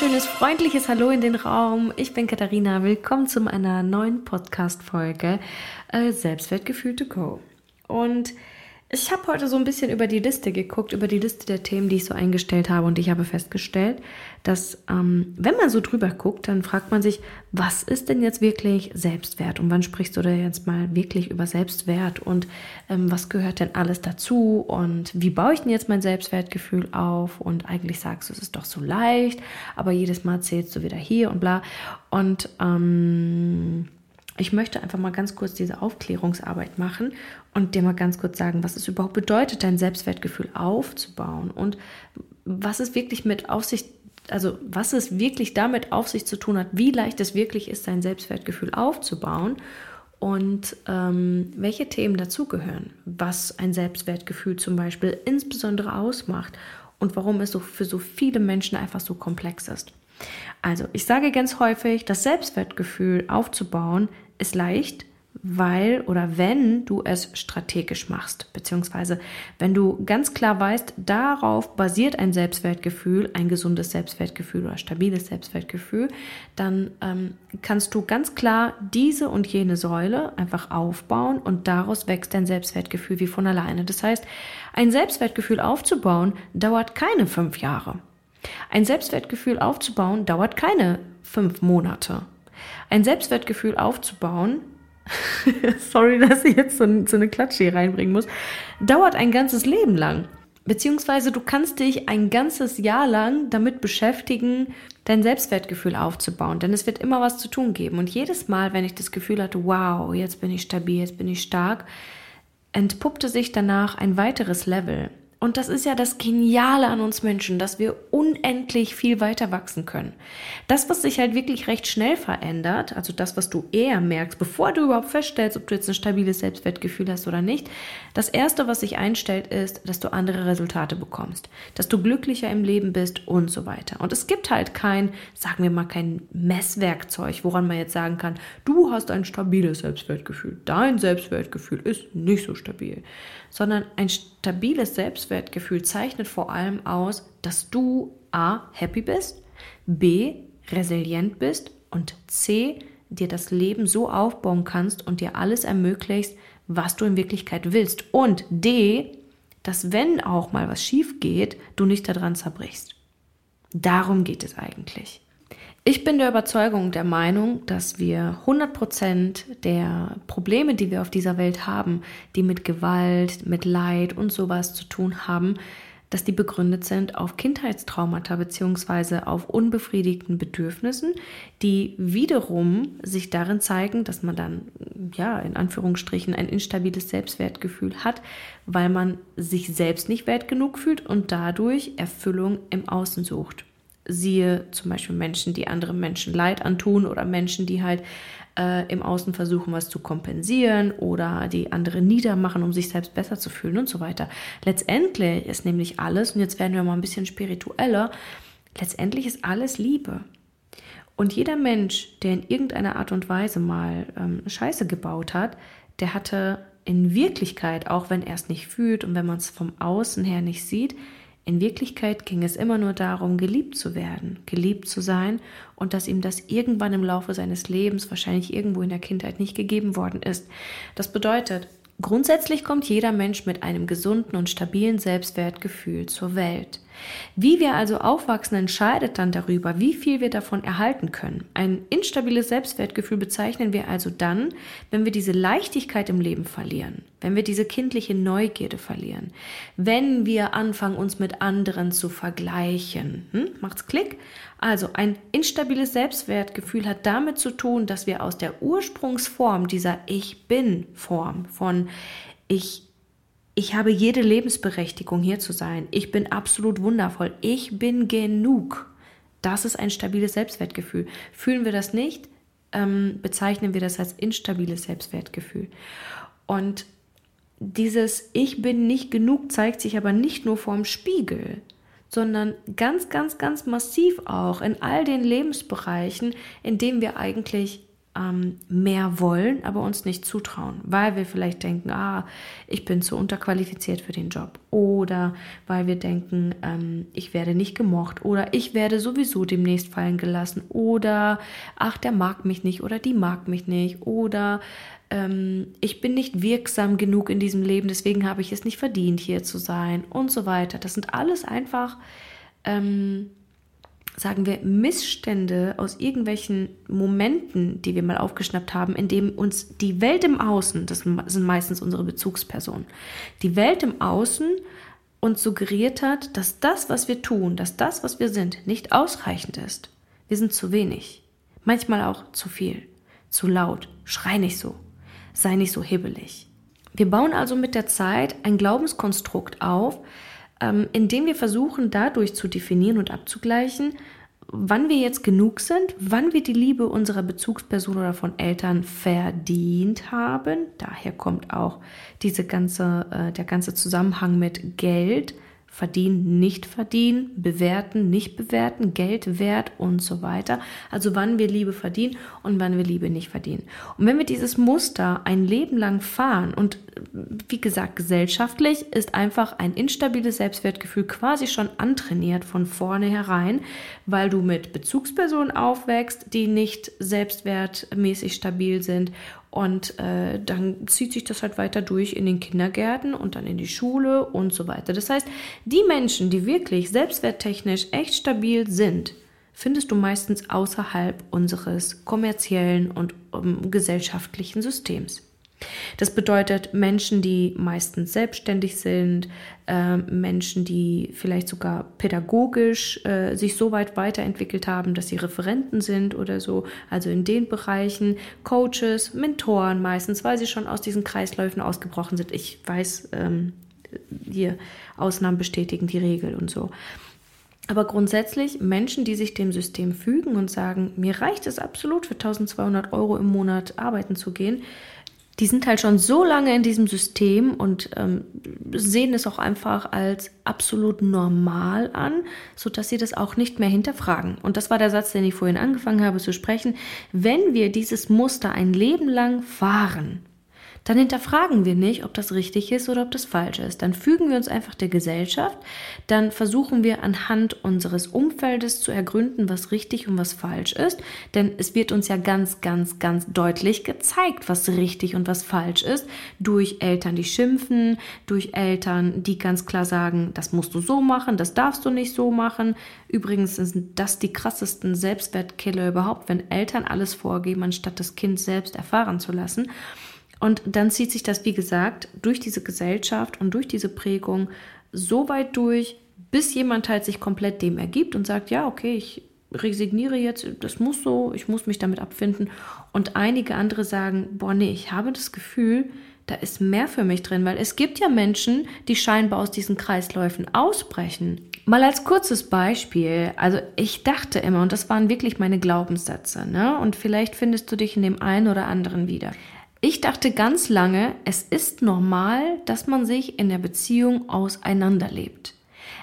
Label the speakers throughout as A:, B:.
A: wunderschönes, freundliches Hallo in den Raum. Ich bin Katharina. Willkommen zu einer neuen Podcast-Folge äh, Selbstwertgefühl to go. Und ich habe heute so ein bisschen über die Liste geguckt, über die Liste der Themen, die ich so eingestellt habe. Und ich habe festgestellt, dass ähm, wenn man so drüber guckt, dann fragt man sich, was ist denn jetzt wirklich Selbstwert? Und wann sprichst du da jetzt mal wirklich über Selbstwert? Und ähm, was gehört denn alles dazu? Und wie baue ich denn jetzt mein Selbstwertgefühl auf? Und eigentlich sagst du, es ist doch so leicht, aber jedes Mal zählst du wieder hier und bla. Und ähm, ich möchte einfach mal ganz kurz diese Aufklärungsarbeit machen und dir mal ganz kurz sagen, was es überhaupt bedeutet, dein Selbstwertgefühl aufzubauen und was es wirklich mit auf sich, also was es wirklich damit auf sich zu tun hat, wie leicht es wirklich ist, dein Selbstwertgefühl aufzubauen und ähm, welche Themen dazugehören, was ein Selbstwertgefühl zum Beispiel insbesondere ausmacht und warum es so für so viele Menschen einfach so komplex ist. Also, ich sage ganz häufig, das Selbstwertgefühl aufzubauen ist leicht, weil oder wenn du es strategisch machst, beziehungsweise wenn du ganz klar weißt, darauf basiert ein Selbstwertgefühl, ein gesundes Selbstwertgefühl oder stabiles Selbstwertgefühl, dann ähm, kannst du ganz klar diese und jene Säule einfach aufbauen und daraus wächst dein Selbstwertgefühl wie von alleine. Das heißt, ein Selbstwertgefühl aufzubauen dauert keine fünf Jahre. Ein Selbstwertgefühl aufzubauen dauert keine fünf Monate. Ein Selbstwertgefühl aufzubauen, sorry, dass ich jetzt so, so eine Klatsche hier reinbringen muss, dauert ein ganzes Leben lang. Beziehungsweise du kannst dich ein ganzes Jahr lang damit beschäftigen, dein Selbstwertgefühl aufzubauen. Denn es wird immer was zu tun geben. Und jedes Mal, wenn ich das Gefühl hatte, wow, jetzt bin ich stabil, jetzt bin ich stark, entpuppte sich danach ein weiteres Level. Und das ist ja das Geniale an uns Menschen, dass wir unendlich viel weiter wachsen können. Das, was sich halt wirklich recht schnell verändert, also das, was du eher merkst, bevor du überhaupt feststellst, ob du jetzt ein stabiles Selbstwertgefühl hast oder nicht, das Erste, was sich einstellt, ist, dass du andere Resultate bekommst, dass du glücklicher im Leben bist und so weiter. Und es gibt halt kein, sagen wir mal, kein Messwerkzeug, woran man jetzt sagen kann, du hast ein stabiles Selbstwertgefühl, dein Selbstwertgefühl ist nicht so stabil, sondern ein stabiles Selbstwertgefühl zeichnet vor allem aus, dass du A, happy bist, B, resilient bist und C, dir das Leben so aufbauen kannst und dir alles ermöglicht, was du in Wirklichkeit willst. Und D, dass wenn auch mal was schief geht, du nicht daran zerbrichst. Darum geht es eigentlich. Ich bin der Überzeugung, der Meinung, dass wir 100% der Probleme, die wir auf dieser Welt haben, die mit Gewalt, mit Leid und sowas zu tun haben, dass die begründet sind auf Kindheitstraumata beziehungsweise auf unbefriedigten Bedürfnissen, die wiederum sich darin zeigen, dass man dann, ja, in Anführungsstrichen ein instabiles Selbstwertgefühl hat, weil man sich selbst nicht wert genug fühlt und dadurch Erfüllung im Außen sucht siehe zum Beispiel Menschen, die anderen Menschen Leid antun oder Menschen, die halt äh, im Außen versuchen, was zu kompensieren oder die andere niedermachen, um sich selbst besser zu fühlen und so weiter. Letztendlich ist nämlich alles, und jetzt werden wir mal ein bisschen spiritueller, letztendlich ist alles Liebe. Und jeder Mensch, der in irgendeiner Art und Weise mal ähm, Scheiße gebaut hat, der hatte in Wirklichkeit, auch wenn er es nicht fühlt und wenn man es vom Außen her nicht sieht, in Wirklichkeit ging es immer nur darum, geliebt zu werden, geliebt zu sein und dass ihm das irgendwann im Laufe seines Lebens, wahrscheinlich irgendwo in der Kindheit nicht gegeben worden ist. Das bedeutet, grundsätzlich kommt jeder Mensch mit einem gesunden und stabilen Selbstwertgefühl zur Welt. Wie wir also aufwachsen, entscheidet dann darüber, wie viel wir davon erhalten können. Ein instabiles Selbstwertgefühl bezeichnen wir also dann, wenn wir diese Leichtigkeit im Leben verlieren, wenn wir diese kindliche Neugierde verlieren, wenn wir anfangen, uns mit anderen zu vergleichen. Hm? Macht's Klick? Also ein instabiles Selbstwertgefühl hat damit zu tun, dass wir aus der Ursprungsform dieser Ich bin Form von ich ich habe jede Lebensberechtigung hier zu sein. Ich bin absolut wundervoll. Ich bin genug. Das ist ein stabiles Selbstwertgefühl. Fühlen wir das nicht, ähm, bezeichnen wir das als instabiles Selbstwertgefühl. Und dieses Ich bin nicht genug zeigt sich aber nicht nur vorm Spiegel, sondern ganz, ganz, ganz massiv auch in all den Lebensbereichen, in denen wir eigentlich ähm, mehr wollen, aber uns nicht zutrauen, weil wir vielleicht denken, ah, ich bin zu unterqualifiziert für den Job. Oder weil wir denken, ähm, ich werde nicht gemocht. Oder ich werde sowieso demnächst fallen gelassen. Oder ach, der mag mich nicht oder die mag mich nicht. Oder ähm, ich bin nicht wirksam genug in diesem Leben, deswegen habe ich es nicht verdient, hier zu sein und so weiter. Das sind alles einfach, ähm, sagen wir, Missstände aus irgendwelchen Momenten, die wir mal aufgeschnappt haben, in dem uns die Welt im Außen, das sind meistens unsere Bezugspersonen, die Welt im Außen uns suggeriert hat, dass das, was wir tun, dass das, was wir sind, nicht ausreichend ist. Wir sind zu wenig. Manchmal auch zu viel, zu laut, schrei nicht so, sei nicht so hibbelig. Wir bauen also mit der Zeit ein Glaubenskonstrukt auf, ähm, indem wir versuchen, dadurch zu definieren und abzugleichen, wann wir jetzt genug sind, wann wir die Liebe unserer Bezugsperson oder von Eltern verdient haben. Daher kommt auch diese ganze, äh, der ganze Zusammenhang mit Geld verdienen, nicht verdienen, bewerten, nicht bewerten, Geld wert und so weiter. Also wann wir Liebe verdienen und wann wir Liebe nicht verdienen. Und wenn wir dieses Muster ein Leben lang fahren und wie gesagt, gesellschaftlich ist einfach ein instabiles Selbstwertgefühl quasi schon antrainiert von vornherein, weil du mit Bezugspersonen aufwächst, die nicht selbstwertmäßig stabil sind und äh, dann zieht sich das halt weiter durch in den Kindergärten und dann in die Schule und so weiter. Das heißt, die Menschen, die wirklich selbstwerttechnisch echt stabil sind, findest du meistens außerhalb unseres kommerziellen und um, ähm, gesellschaftlichen Systems. Das bedeutet Menschen, die meistens selbstständig sind, äh, Menschen, die vielleicht sogar pädagogisch äh, sich so weit weiterentwickelt haben, dass sie Referenten sind oder so, also in den Bereichen, Coaches, Mentoren meistens, weil sie schon aus diesen Kreisläufen ausgebrochen sind. Ich weiß, ähm, hier Ausnahmen bestätigen die Regel und so. Aber grundsätzlich Menschen, die sich dem System fügen und sagen, mir reicht es absolut für 1200 Euro im Monat arbeiten zu gehen, die sind halt schon so lange in diesem System und ähm, sehen es auch einfach als absolut normal an, so dass sie das auch nicht mehr hinterfragen. Und das war der Satz, den ich vorhin angefangen habe zu sprechen. Wenn wir dieses Muster ein Leben lang fahren, dann hinterfragen wir nicht, ob das richtig ist oder ob das falsch ist. Dann fügen wir uns einfach der Gesellschaft, dann versuchen wir anhand unseres Umfeldes zu ergründen, was richtig und was falsch ist, denn es wird uns ja ganz, ganz, ganz deutlich gezeigt, was richtig und was falsch ist, durch Eltern, die schimpfen, durch Eltern, die ganz klar sagen, das musst du so machen, das darfst du nicht so machen. Übrigens sind das die krassesten Selbstwertkiller überhaupt, wenn Eltern alles vorgeben, anstatt das Kind selbst erfahren zu lassen. Und dann zieht sich das, wie gesagt, durch diese Gesellschaft und durch diese Prägung so weit durch, bis jemand halt sich komplett dem ergibt und sagt, ja, okay, ich resigniere jetzt, das muss so, ich muss mich damit abfinden. Und einige andere sagen, boah, nee, ich habe das Gefühl, da ist mehr für mich drin, weil es gibt ja Menschen, die scheinbar aus diesen Kreisläufen ausbrechen. Mal als kurzes Beispiel, also ich dachte immer, und das waren wirklich meine Glaubenssätze, ne? Und vielleicht findest du dich in dem einen oder anderen wieder. Ich dachte ganz lange, es ist normal, dass man sich in der Beziehung auseinanderlebt.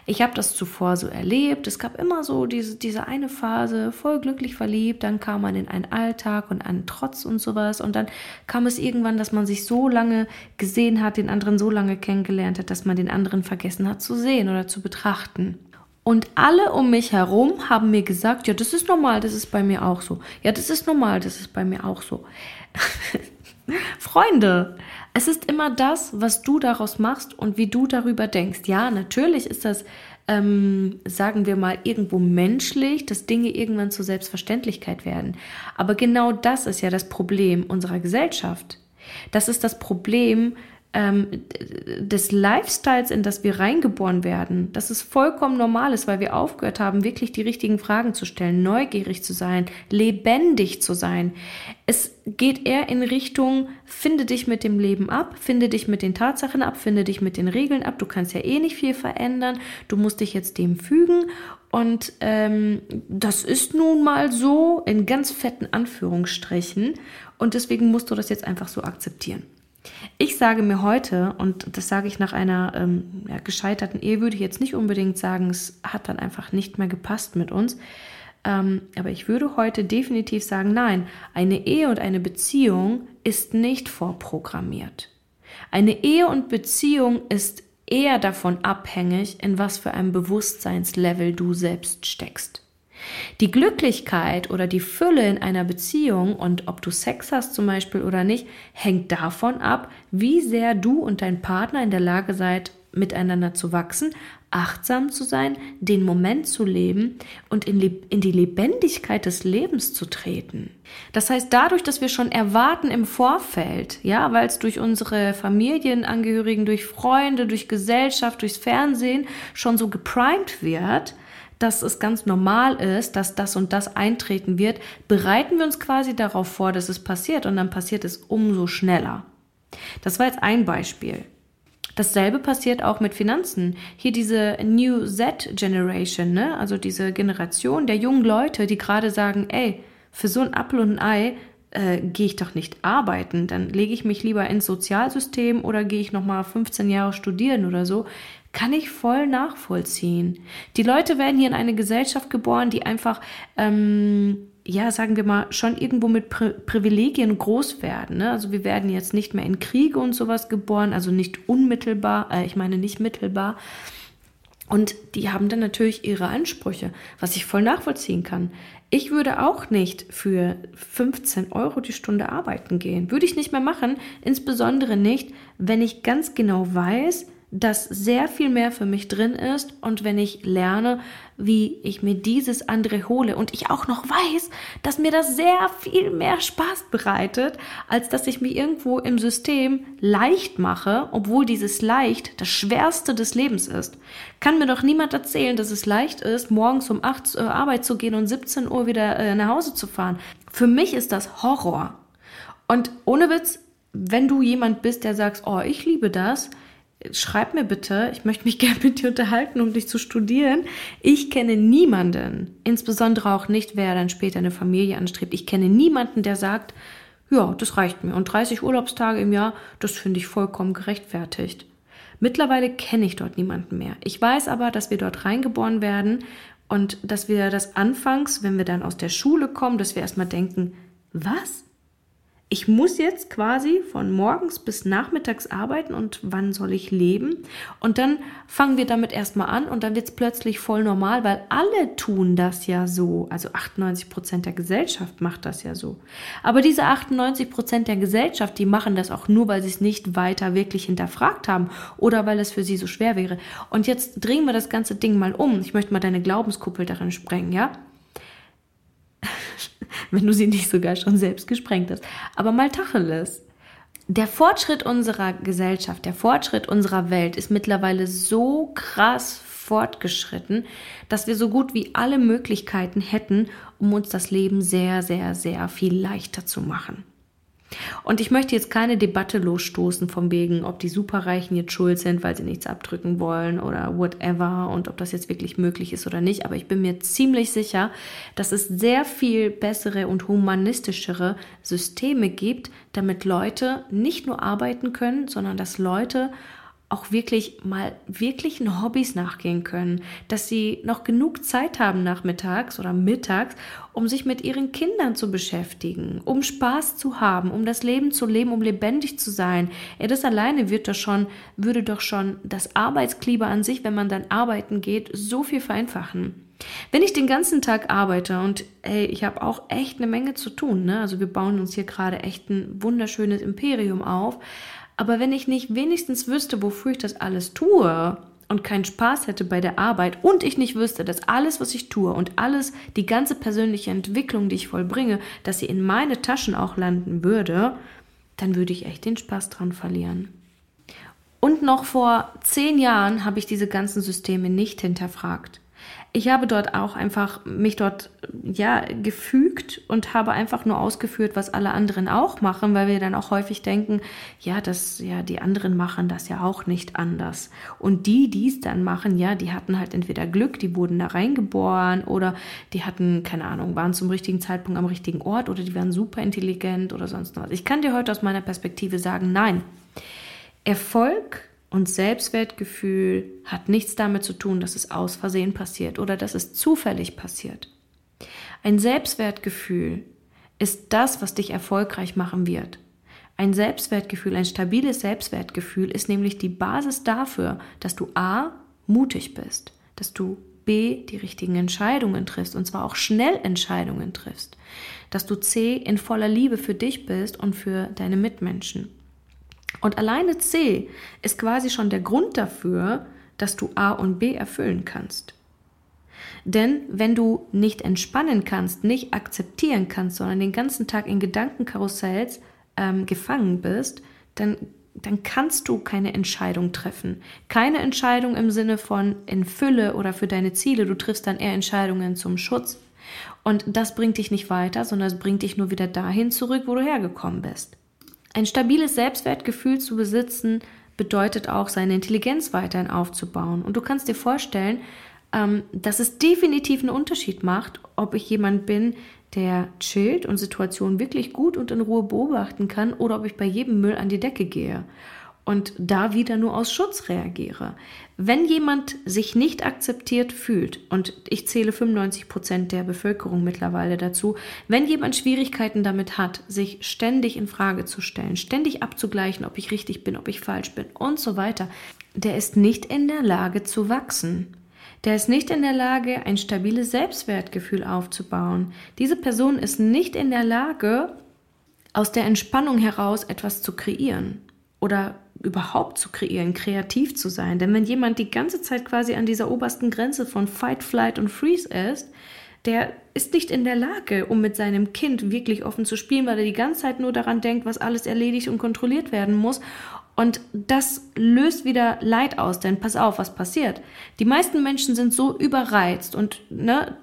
A: Ich habe das zuvor so erlebt. Es gab immer so diese, diese eine Phase, voll glücklich verliebt, dann kam man in einen Alltag und einen Trotz und sowas. Und dann kam es irgendwann, dass man sich so lange gesehen hat, den anderen so lange kennengelernt hat, dass man den anderen vergessen hat zu sehen oder zu betrachten. Und alle um mich herum haben mir gesagt, ja, das ist normal, das ist bei mir auch so. Ja, das ist normal, das ist bei mir auch so. Freunde, es ist immer das, was du daraus machst und wie du darüber denkst. Ja, natürlich ist das, ähm, sagen wir mal, irgendwo menschlich, dass Dinge irgendwann zur Selbstverständlichkeit werden. Aber genau das ist ja das Problem unserer Gesellschaft. Das ist das Problem ähm, des Lifestyles, in das wir reingeboren werden, dass es vollkommen normal ist, weil wir aufgehört haben, wirklich die richtigen Fragen zu stellen, neugierig zu sein, lebendig zu sein. Es geht eher in Richtung, finde dich mit dem Leben ab, finde dich mit den Tatsachen ab, finde dich mit den Regeln ab. Du kannst ja eh nicht viel verändern, du musst dich jetzt dem fügen und ähm, das ist nun mal so in ganz fetten Anführungsstrichen und deswegen musst du das jetzt einfach so akzeptieren. Ich sage mir heute, und das sage ich nach einer ähm, ja, gescheiterten Ehe, würde ich jetzt nicht unbedingt sagen, es hat dann einfach nicht mehr gepasst mit uns. Ähm, aber ich würde heute definitiv sagen, nein, eine Ehe und eine Beziehung ist nicht vorprogrammiert. Eine Ehe und Beziehung ist eher davon abhängig, in was für einem Bewusstseinslevel du selbst steckst. Die Glücklichkeit oder die Fülle in einer Beziehung und ob du Sex hast zum Beispiel oder nicht, hängt davon ab, wie sehr du und dein Partner in der Lage seid, miteinander zu wachsen, achtsam zu sein, den Moment zu leben und in, in, die Lebendigkeit des Lebens zu treten. Das heißt, dadurch, dass wir schon erwarten im Vorfeld, ja, weil es durch unsere Familienangehörigen, durch Freunde, durch Gesellschaft, durchs Fernsehen schon so geprimed wird, dass es ganz normal ist, dass das und das eintreten wird, bereiten wir uns quasi darauf vor, dass es passiert und dann passiert es umso schneller. Das war jetzt ein Beispiel. Dasselbe passiert auch mit Finanzen. Hier diese New Z Generation, ne? also diese Generation der jungen Leute, die gerade sagen, ey, für so ein Apfel und ein Ei äh, gehe ich doch nicht arbeiten, dann lege ich mich lieber ins Sozialsystem oder gehe ich nochmal 15 Jahre studieren oder so kann ich voll nachvollziehen. Die Leute werden hier in eine Gesellschaft geboren, die einfach, ähm, ja, sagen wir mal, schon irgendwo mit Pri Privilegien groß werden. Ne? Also wir werden jetzt nicht mehr in Kriege und sowas geboren, also nicht unmittelbar, äh, ich meine nicht mittelbar. Und die haben dann natürlich ihre Ansprüche, was ich voll nachvollziehen kann. Ich würde auch nicht für 15 Euro die Stunde arbeiten gehen. Würde ich nicht mehr machen, insbesondere nicht, wenn ich ganz genau weiß, dass sehr viel mehr für mich drin ist und wenn ich lerne, wie ich mir dieses andere hole und ich auch noch weiß, dass mir das sehr viel mehr Spaß bereitet, als dass ich mir irgendwo im System leicht mache, obwohl dieses leicht das schwerste des Lebens ist. Kann mir doch niemand erzählen, dass es leicht ist, morgens um 8 zur Arbeit zu gehen und 17 Uhr wieder äh, nach Hause zu fahren. Für mich ist das Horror. Und ohne Witz, wenn du jemand bist, der sagt, oh, ich liebe das, schreib mir bitte, ich möchte mich gerne mit dir unterhalten, um dich zu studieren. Ich kenne niemanden, insbesondere auch nicht, wer dann später eine Familie anstrebt. Ich kenne niemanden, der sagt, ja, das reicht mir. Und 30 Urlaubstage im Jahr, das finde ich vollkommen gerechtfertigt. Mittlerweile kenne ich dort niemanden mehr. Ich weiß aber, dass wir dort reingeboren werden und dass wir das anfangs, wenn wir dann aus der Schule kommen, dass wir erstmal denken, was? Ich muss jetzt quasi von morgens bis nachmittags arbeiten und wann soll ich leben? Und dann fangen wir damit erstmal an und dann wird es plötzlich voll normal, weil alle tun das ja so. Also 98 Prozent der Gesellschaft macht das ja so. Aber diese 98 Prozent der Gesellschaft, die machen das auch nur, weil sie es nicht weiter wirklich hinterfragt haben oder weil es für sie so schwer wäre. Und jetzt drehen wir das ganze Ding mal um. Ich möchte mal deine Glaubenskuppel darin sprengen, ja? wenn du sie nicht sogar schon selbst gesprengt hast. Aber mal Tacheles. Der Fortschritt unserer Gesellschaft, der Fortschritt unserer Welt ist mittlerweile so krass fortgeschritten, dass wir so gut wie alle Möglichkeiten hätten, um uns das Leben sehr, sehr, sehr viel leichter zu machen. Und ich möchte jetzt keine Debatte losstoßen von wegen, ob die Superreichen jetzt schuld sind, weil sie nichts abdrücken wollen oder whatever und ob das jetzt wirklich möglich ist oder nicht. Aber ich bin mir ziemlich sicher, dass es sehr viel bessere und humanistischere Systeme gibt, damit Leute nicht nur arbeiten können, sondern dass Leute auch wirklich mal wirklichen Hobbys nachgehen können, dass sie noch genug Zeit haben nachmittags oder mittags, um sich mit ihren Kindern zu beschäftigen, um Spaß zu haben, um das Leben zu leben, um lebendig zu sein. Ja, das alleine wird doch schon, würde doch schon das Arbeitsklima an sich, wenn man dann arbeiten geht, so viel vereinfachen. Wenn ich den ganzen Tag arbeite und hey, ich habe auch echt eine Menge zu tun, ne? Also wir bauen uns hier gerade echt ein wunderschönes Imperium auf, aber wenn ich nicht wenigstens wüsste, wofür ich das alles tue und keinen Spaß hätte bei der Arbeit und ich nicht wüsste, dass alles, was ich tue und alles, die ganze persönliche Entwicklung, die ich vollbringe, dass sie in meine Taschen auch landen würde, dann würde ich echt den Spaß dran verlieren. Und noch vor zehn Jahren habe ich diese ganzen Systeme nicht hinterfragt ich habe dort auch einfach mich dort ja gefügt und habe einfach nur ausgeführt, was alle anderen auch machen, weil wir dann auch häufig denken, ja, das ja die anderen machen das ja auch nicht anders. Und die, die es dann machen, ja, die hatten halt entweder Glück, die wurden da reingeboren oder die hatten keine Ahnung, waren zum richtigen Zeitpunkt am richtigen Ort oder die waren super intelligent oder sonst was. Ich kann dir heute aus meiner Perspektive sagen, nein. Erfolg und Selbstwertgefühl hat nichts damit zu tun, dass es aus Versehen passiert oder dass es zufällig passiert. Ein Selbstwertgefühl ist das, was dich erfolgreich machen wird. Ein Selbstwertgefühl, ein stabiles Selbstwertgefühl ist nämlich die Basis dafür, dass du A, mutig bist, dass du B, die richtigen Entscheidungen triffst und zwar auch schnell Entscheidungen triffst, dass du C, in voller Liebe für dich bist und für deine Mitmenschen. Und alleine C ist quasi schon der Grund dafür, dass du A und B erfüllen kannst. Denn wenn du nicht entspannen kannst, nicht akzeptieren kannst, sondern den ganzen Tag in Gedankenkarussells ähm, gefangen bist, dann, dann kannst du keine Entscheidung treffen. Keine Entscheidung im Sinne von in Fülle oder für deine Ziele. Du triffst dann eher Entscheidungen zum Schutz. Und das bringt dich nicht weiter, sondern es bringt dich nur wieder dahin zurück, wo du hergekommen bist. Ein stabiles Selbstwertgefühl zu besitzen bedeutet auch, seine Intelligenz weiterhin aufzubauen. Und du kannst dir vorstellen, ähm, dass es definitiv einen Unterschied macht, ob ich jemand bin, der chillt und Situationen wirklich gut und in Ruhe beobachten kann oder ob ich bei jedem Müll an die Decke gehe und da wieder nur aus Schutz reagiere. Wenn jemand sich nicht akzeptiert fühlt, und ich zähle 95 Prozent der Bevölkerung mittlerweile dazu, wenn jemand Schwierigkeiten damit hat, sich ständig in Frage zu stellen, ständig abzugleichen, ob ich richtig bin, ob ich falsch bin und so weiter, der ist nicht in der Lage zu wachsen. Der ist nicht in der Lage, ein stabiles Selbstwertgefühl aufzubauen. Diese Person ist nicht in der Lage, aus der Entspannung heraus etwas zu kreieren oder überhaupt zu kreieren, kreativ zu sein. Denn wenn jemand die ganze Zeit quasi an dieser obersten Grenze von Fight, Flight und Freeze ist, der ist nicht in der Lage, um mit seinem Kind wirklich offen zu spielen, weil er die ganze Zeit nur daran denkt, was alles erledigt und kontrolliert werden muss und das löst wieder Leid aus, denn pass auf, was passiert. Die meisten Menschen sind so überreizt und ne,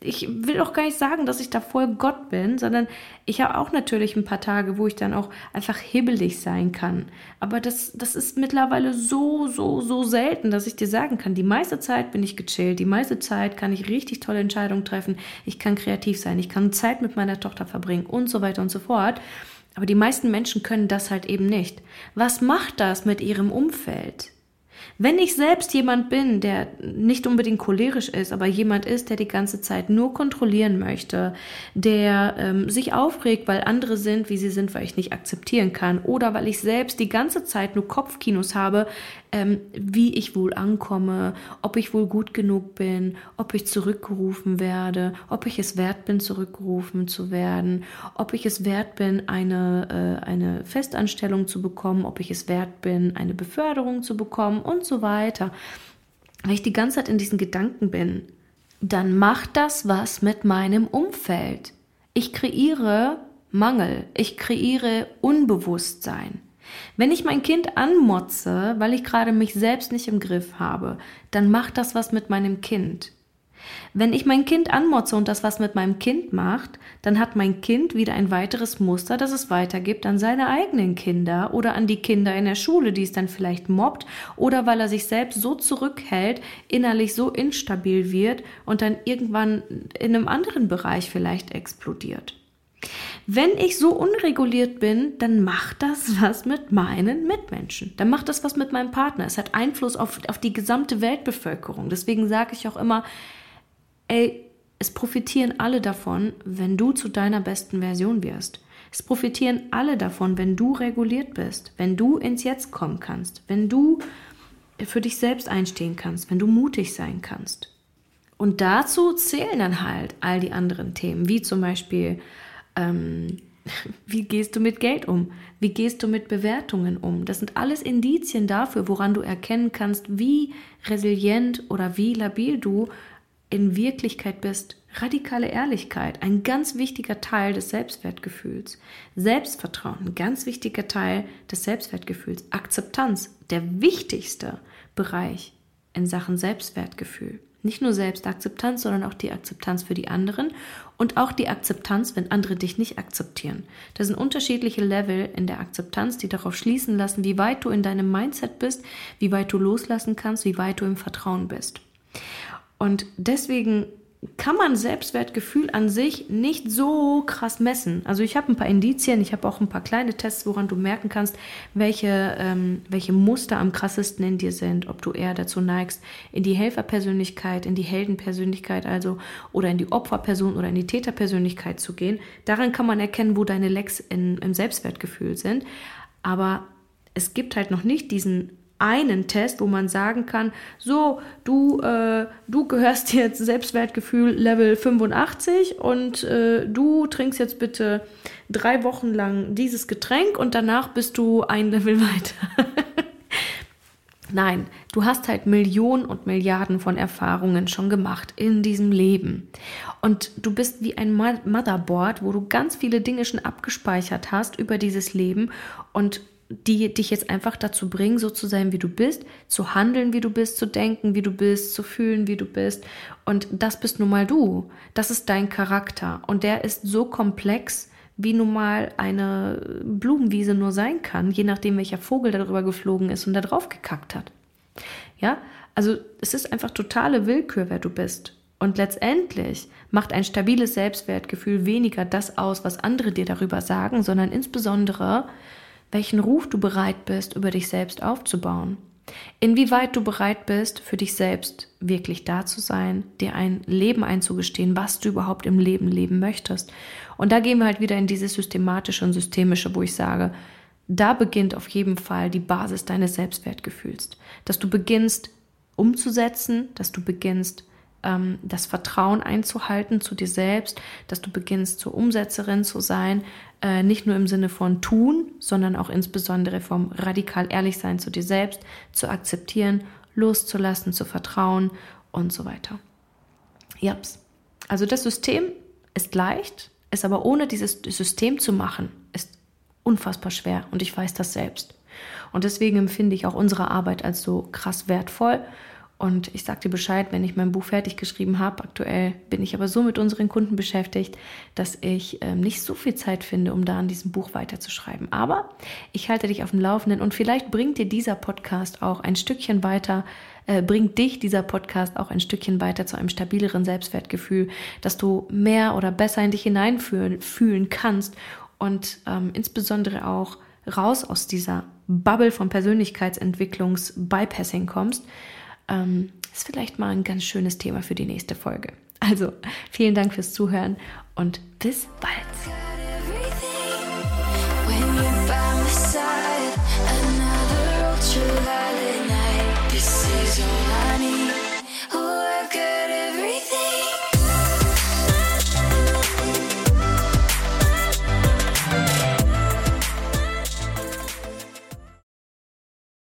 A: ich will auch gar nicht sagen, dass ich da voll Gott bin, sondern ich habe auch natürlich ein paar Tage, wo ich dann auch einfach hibbelig sein kann. Aber das, das ist mittlerweile so, so, so selten, dass ich dir sagen kann, die meiste Zeit bin ich gechillt, die meiste Zeit kann ich richtig tolle Entscheidungen treffen, ich kann kreativ sein, ich kann Zeit mit meiner Tochter verbringen und so weiter und so fort. Aber die meisten Menschen können das halt eben nicht. Was macht das mit ihrem Umfeld? Wenn ich selbst jemand bin, der nicht unbedingt cholerisch ist, aber jemand ist, der die ganze Zeit nur kontrollieren möchte, der ähm, sich aufregt, weil andere sind, wie sie sind, weil ich nicht akzeptieren kann, oder weil ich selbst die ganze Zeit nur Kopfkinos habe, ähm, wie ich wohl ankomme, ob ich wohl gut genug bin, ob ich zurückgerufen werde, ob ich es wert bin, zurückgerufen zu werden, ob ich es wert bin, eine, äh, eine Festanstellung zu bekommen, ob ich es wert bin, eine Beförderung zu bekommen und so weiter. Wenn ich die ganze Zeit in diesen Gedanken bin, dann macht das was mit meinem Umfeld. Ich kreiere Mangel, ich kreiere Unbewusstsein. Wenn ich mein Kind anmotze, weil ich gerade mich selbst nicht im Griff habe, dann macht das was mit meinem Kind. Wenn ich mein Kind anmotze und das was mit meinem Kind macht, dann hat mein Kind wieder ein weiteres Muster, das es weitergibt an seine eigenen Kinder oder an die Kinder in der Schule, die es dann vielleicht mobbt oder weil er sich selbst so zurückhält, innerlich so instabil wird und dann irgendwann in einem anderen Bereich vielleicht explodiert. Wenn ich so unreguliert bin, dann macht das was mit meinen Mitmenschen. Dann macht das was mit meinem Partner. Es hat Einfluss auf, auf die gesamte Weltbevölkerung. Deswegen sage ich auch immer, ey, es profitieren alle davon, wenn du zu deiner besten Version wirst. Es profitieren alle davon, wenn du reguliert bist, wenn du ins Jetzt kommen kannst, wenn du für dich selbst einstehen kannst, wenn du mutig sein kannst. Und dazu zählen dann halt all die anderen Themen, wie zum Beispiel ähm, wie gehst du mit Geld um? Wie gehst du mit Bewertungen um? Das sind alles Indizien dafür, woran du erkennen kannst, wie resilient oder wie labil du in Wirklichkeit bist. Radikale Ehrlichkeit, ein ganz wichtiger Teil des Selbstwertgefühls. Selbstvertrauen, ein ganz wichtiger Teil des Selbstwertgefühls. Akzeptanz, der wichtigste Bereich in Sachen Selbstwertgefühl. Nicht nur Selbstakzeptanz, sondern auch die Akzeptanz für die anderen und auch die Akzeptanz, wenn andere dich nicht akzeptieren. Das sind unterschiedliche Level in der Akzeptanz, die darauf schließen lassen, wie weit du in deinem Mindset bist, wie weit du loslassen kannst, wie weit du im Vertrauen bist. Und deswegen kann man Selbstwertgefühl an sich nicht so krass messen. Also ich habe ein paar Indizien, ich habe auch ein paar kleine Tests, woran du merken kannst, welche, ähm, welche Muster am krassesten in dir sind, ob du eher dazu neigst, in die Helferpersönlichkeit, in die Heldenpersönlichkeit also oder in die Opferperson oder in die Täterpersönlichkeit zu gehen. Daran kann man erkennen, wo deine Lecks in, im Selbstwertgefühl sind. Aber es gibt halt noch nicht diesen einen Test, wo man sagen kann, so, du, äh, du gehörst jetzt Selbstwertgefühl Level 85 und äh, du trinkst jetzt bitte drei Wochen lang dieses Getränk und danach bist du ein Level weiter. Nein, du hast halt Millionen und Milliarden von Erfahrungen schon gemacht in diesem Leben. Und du bist wie ein Motherboard, wo du ganz viele Dinge schon abgespeichert hast über dieses Leben und die dich jetzt einfach dazu bringen, so zu sein, wie du bist, zu handeln, wie du bist, zu denken, wie du bist, zu fühlen, wie du bist. Und das bist nun mal du. Das ist dein Charakter. Und der ist so komplex, wie nun mal eine Blumenwiese nur sein kann, je nachdem, welcher Vogel darüber geflogen ist und da drauf gekackt hat. Ja, also es ist einfach totale Willkür, wer du bist. Und letztendlich macht ein stabiles Selbstwertgefühl weniger das aus, was andere dir darüber sagen, sondern insbesondere, welchen Ruf du bereit bist, über dich selbst aufzubauen. Inwieweit du bereit bist, für dich selbst wirklich da zu sein, dir ein Leben einzugestehen, was du überhaupt im Leben leben möchtest. Und da gehen wir halt wieder in dieses systematische und systemische, wo ich sage, da beginnt auf jeden Fall die Basis deines Selbstwertgefühls. Dass du beginnst umzusetzen, dass du beginnst ähm, das Vertrauen einzuhalten zu dir selbst, dass du beginnst zur Umsetzerin zu sein, äh, nicht nur im Sinne von tun, sondern auch insbesondere vom radikal ehrlich sein zu dir selbst, zu akzeptieren, loszulassen, zu vertrauen und so weiter. Japs. Also das System ist leicht, ist aber ohne dieses System zu machen, ist unfassbar schwer und ich weiß das selbst. Und deswegen empfinde ich auch unsere Arbeit als so krass wertvoll und ich sage dir Bescheid, wenn ich mein Buch fertig geschrieben habe. Aktuell bin ich aber so mit unseren Kunden beschäftigt, dass ich ähm, nicht so viel Zeit finde, um da an diesem Buch weiterzuschreiben. Aber ich halte dich auf dem Laufenden und vielleicht bringt dir dieser Podcast auch ein Stückchen weiter, äh, bringt dich dieser Podcast auch ein Stückchen weiter zu einem stabileren Selbstwertgefühl, dass du mehr oder besser in dich hineinfühlen fühlen kannst und ähm, insbesondere auch raus aus dieser Bubble von Persönlichkeitsentwicklungs-Bypassing kommst ähm, ist vielleicht mal ein ganz schönes Thema für die nächste Folge. Also vielen Dank fürs Zuhören und bis bald.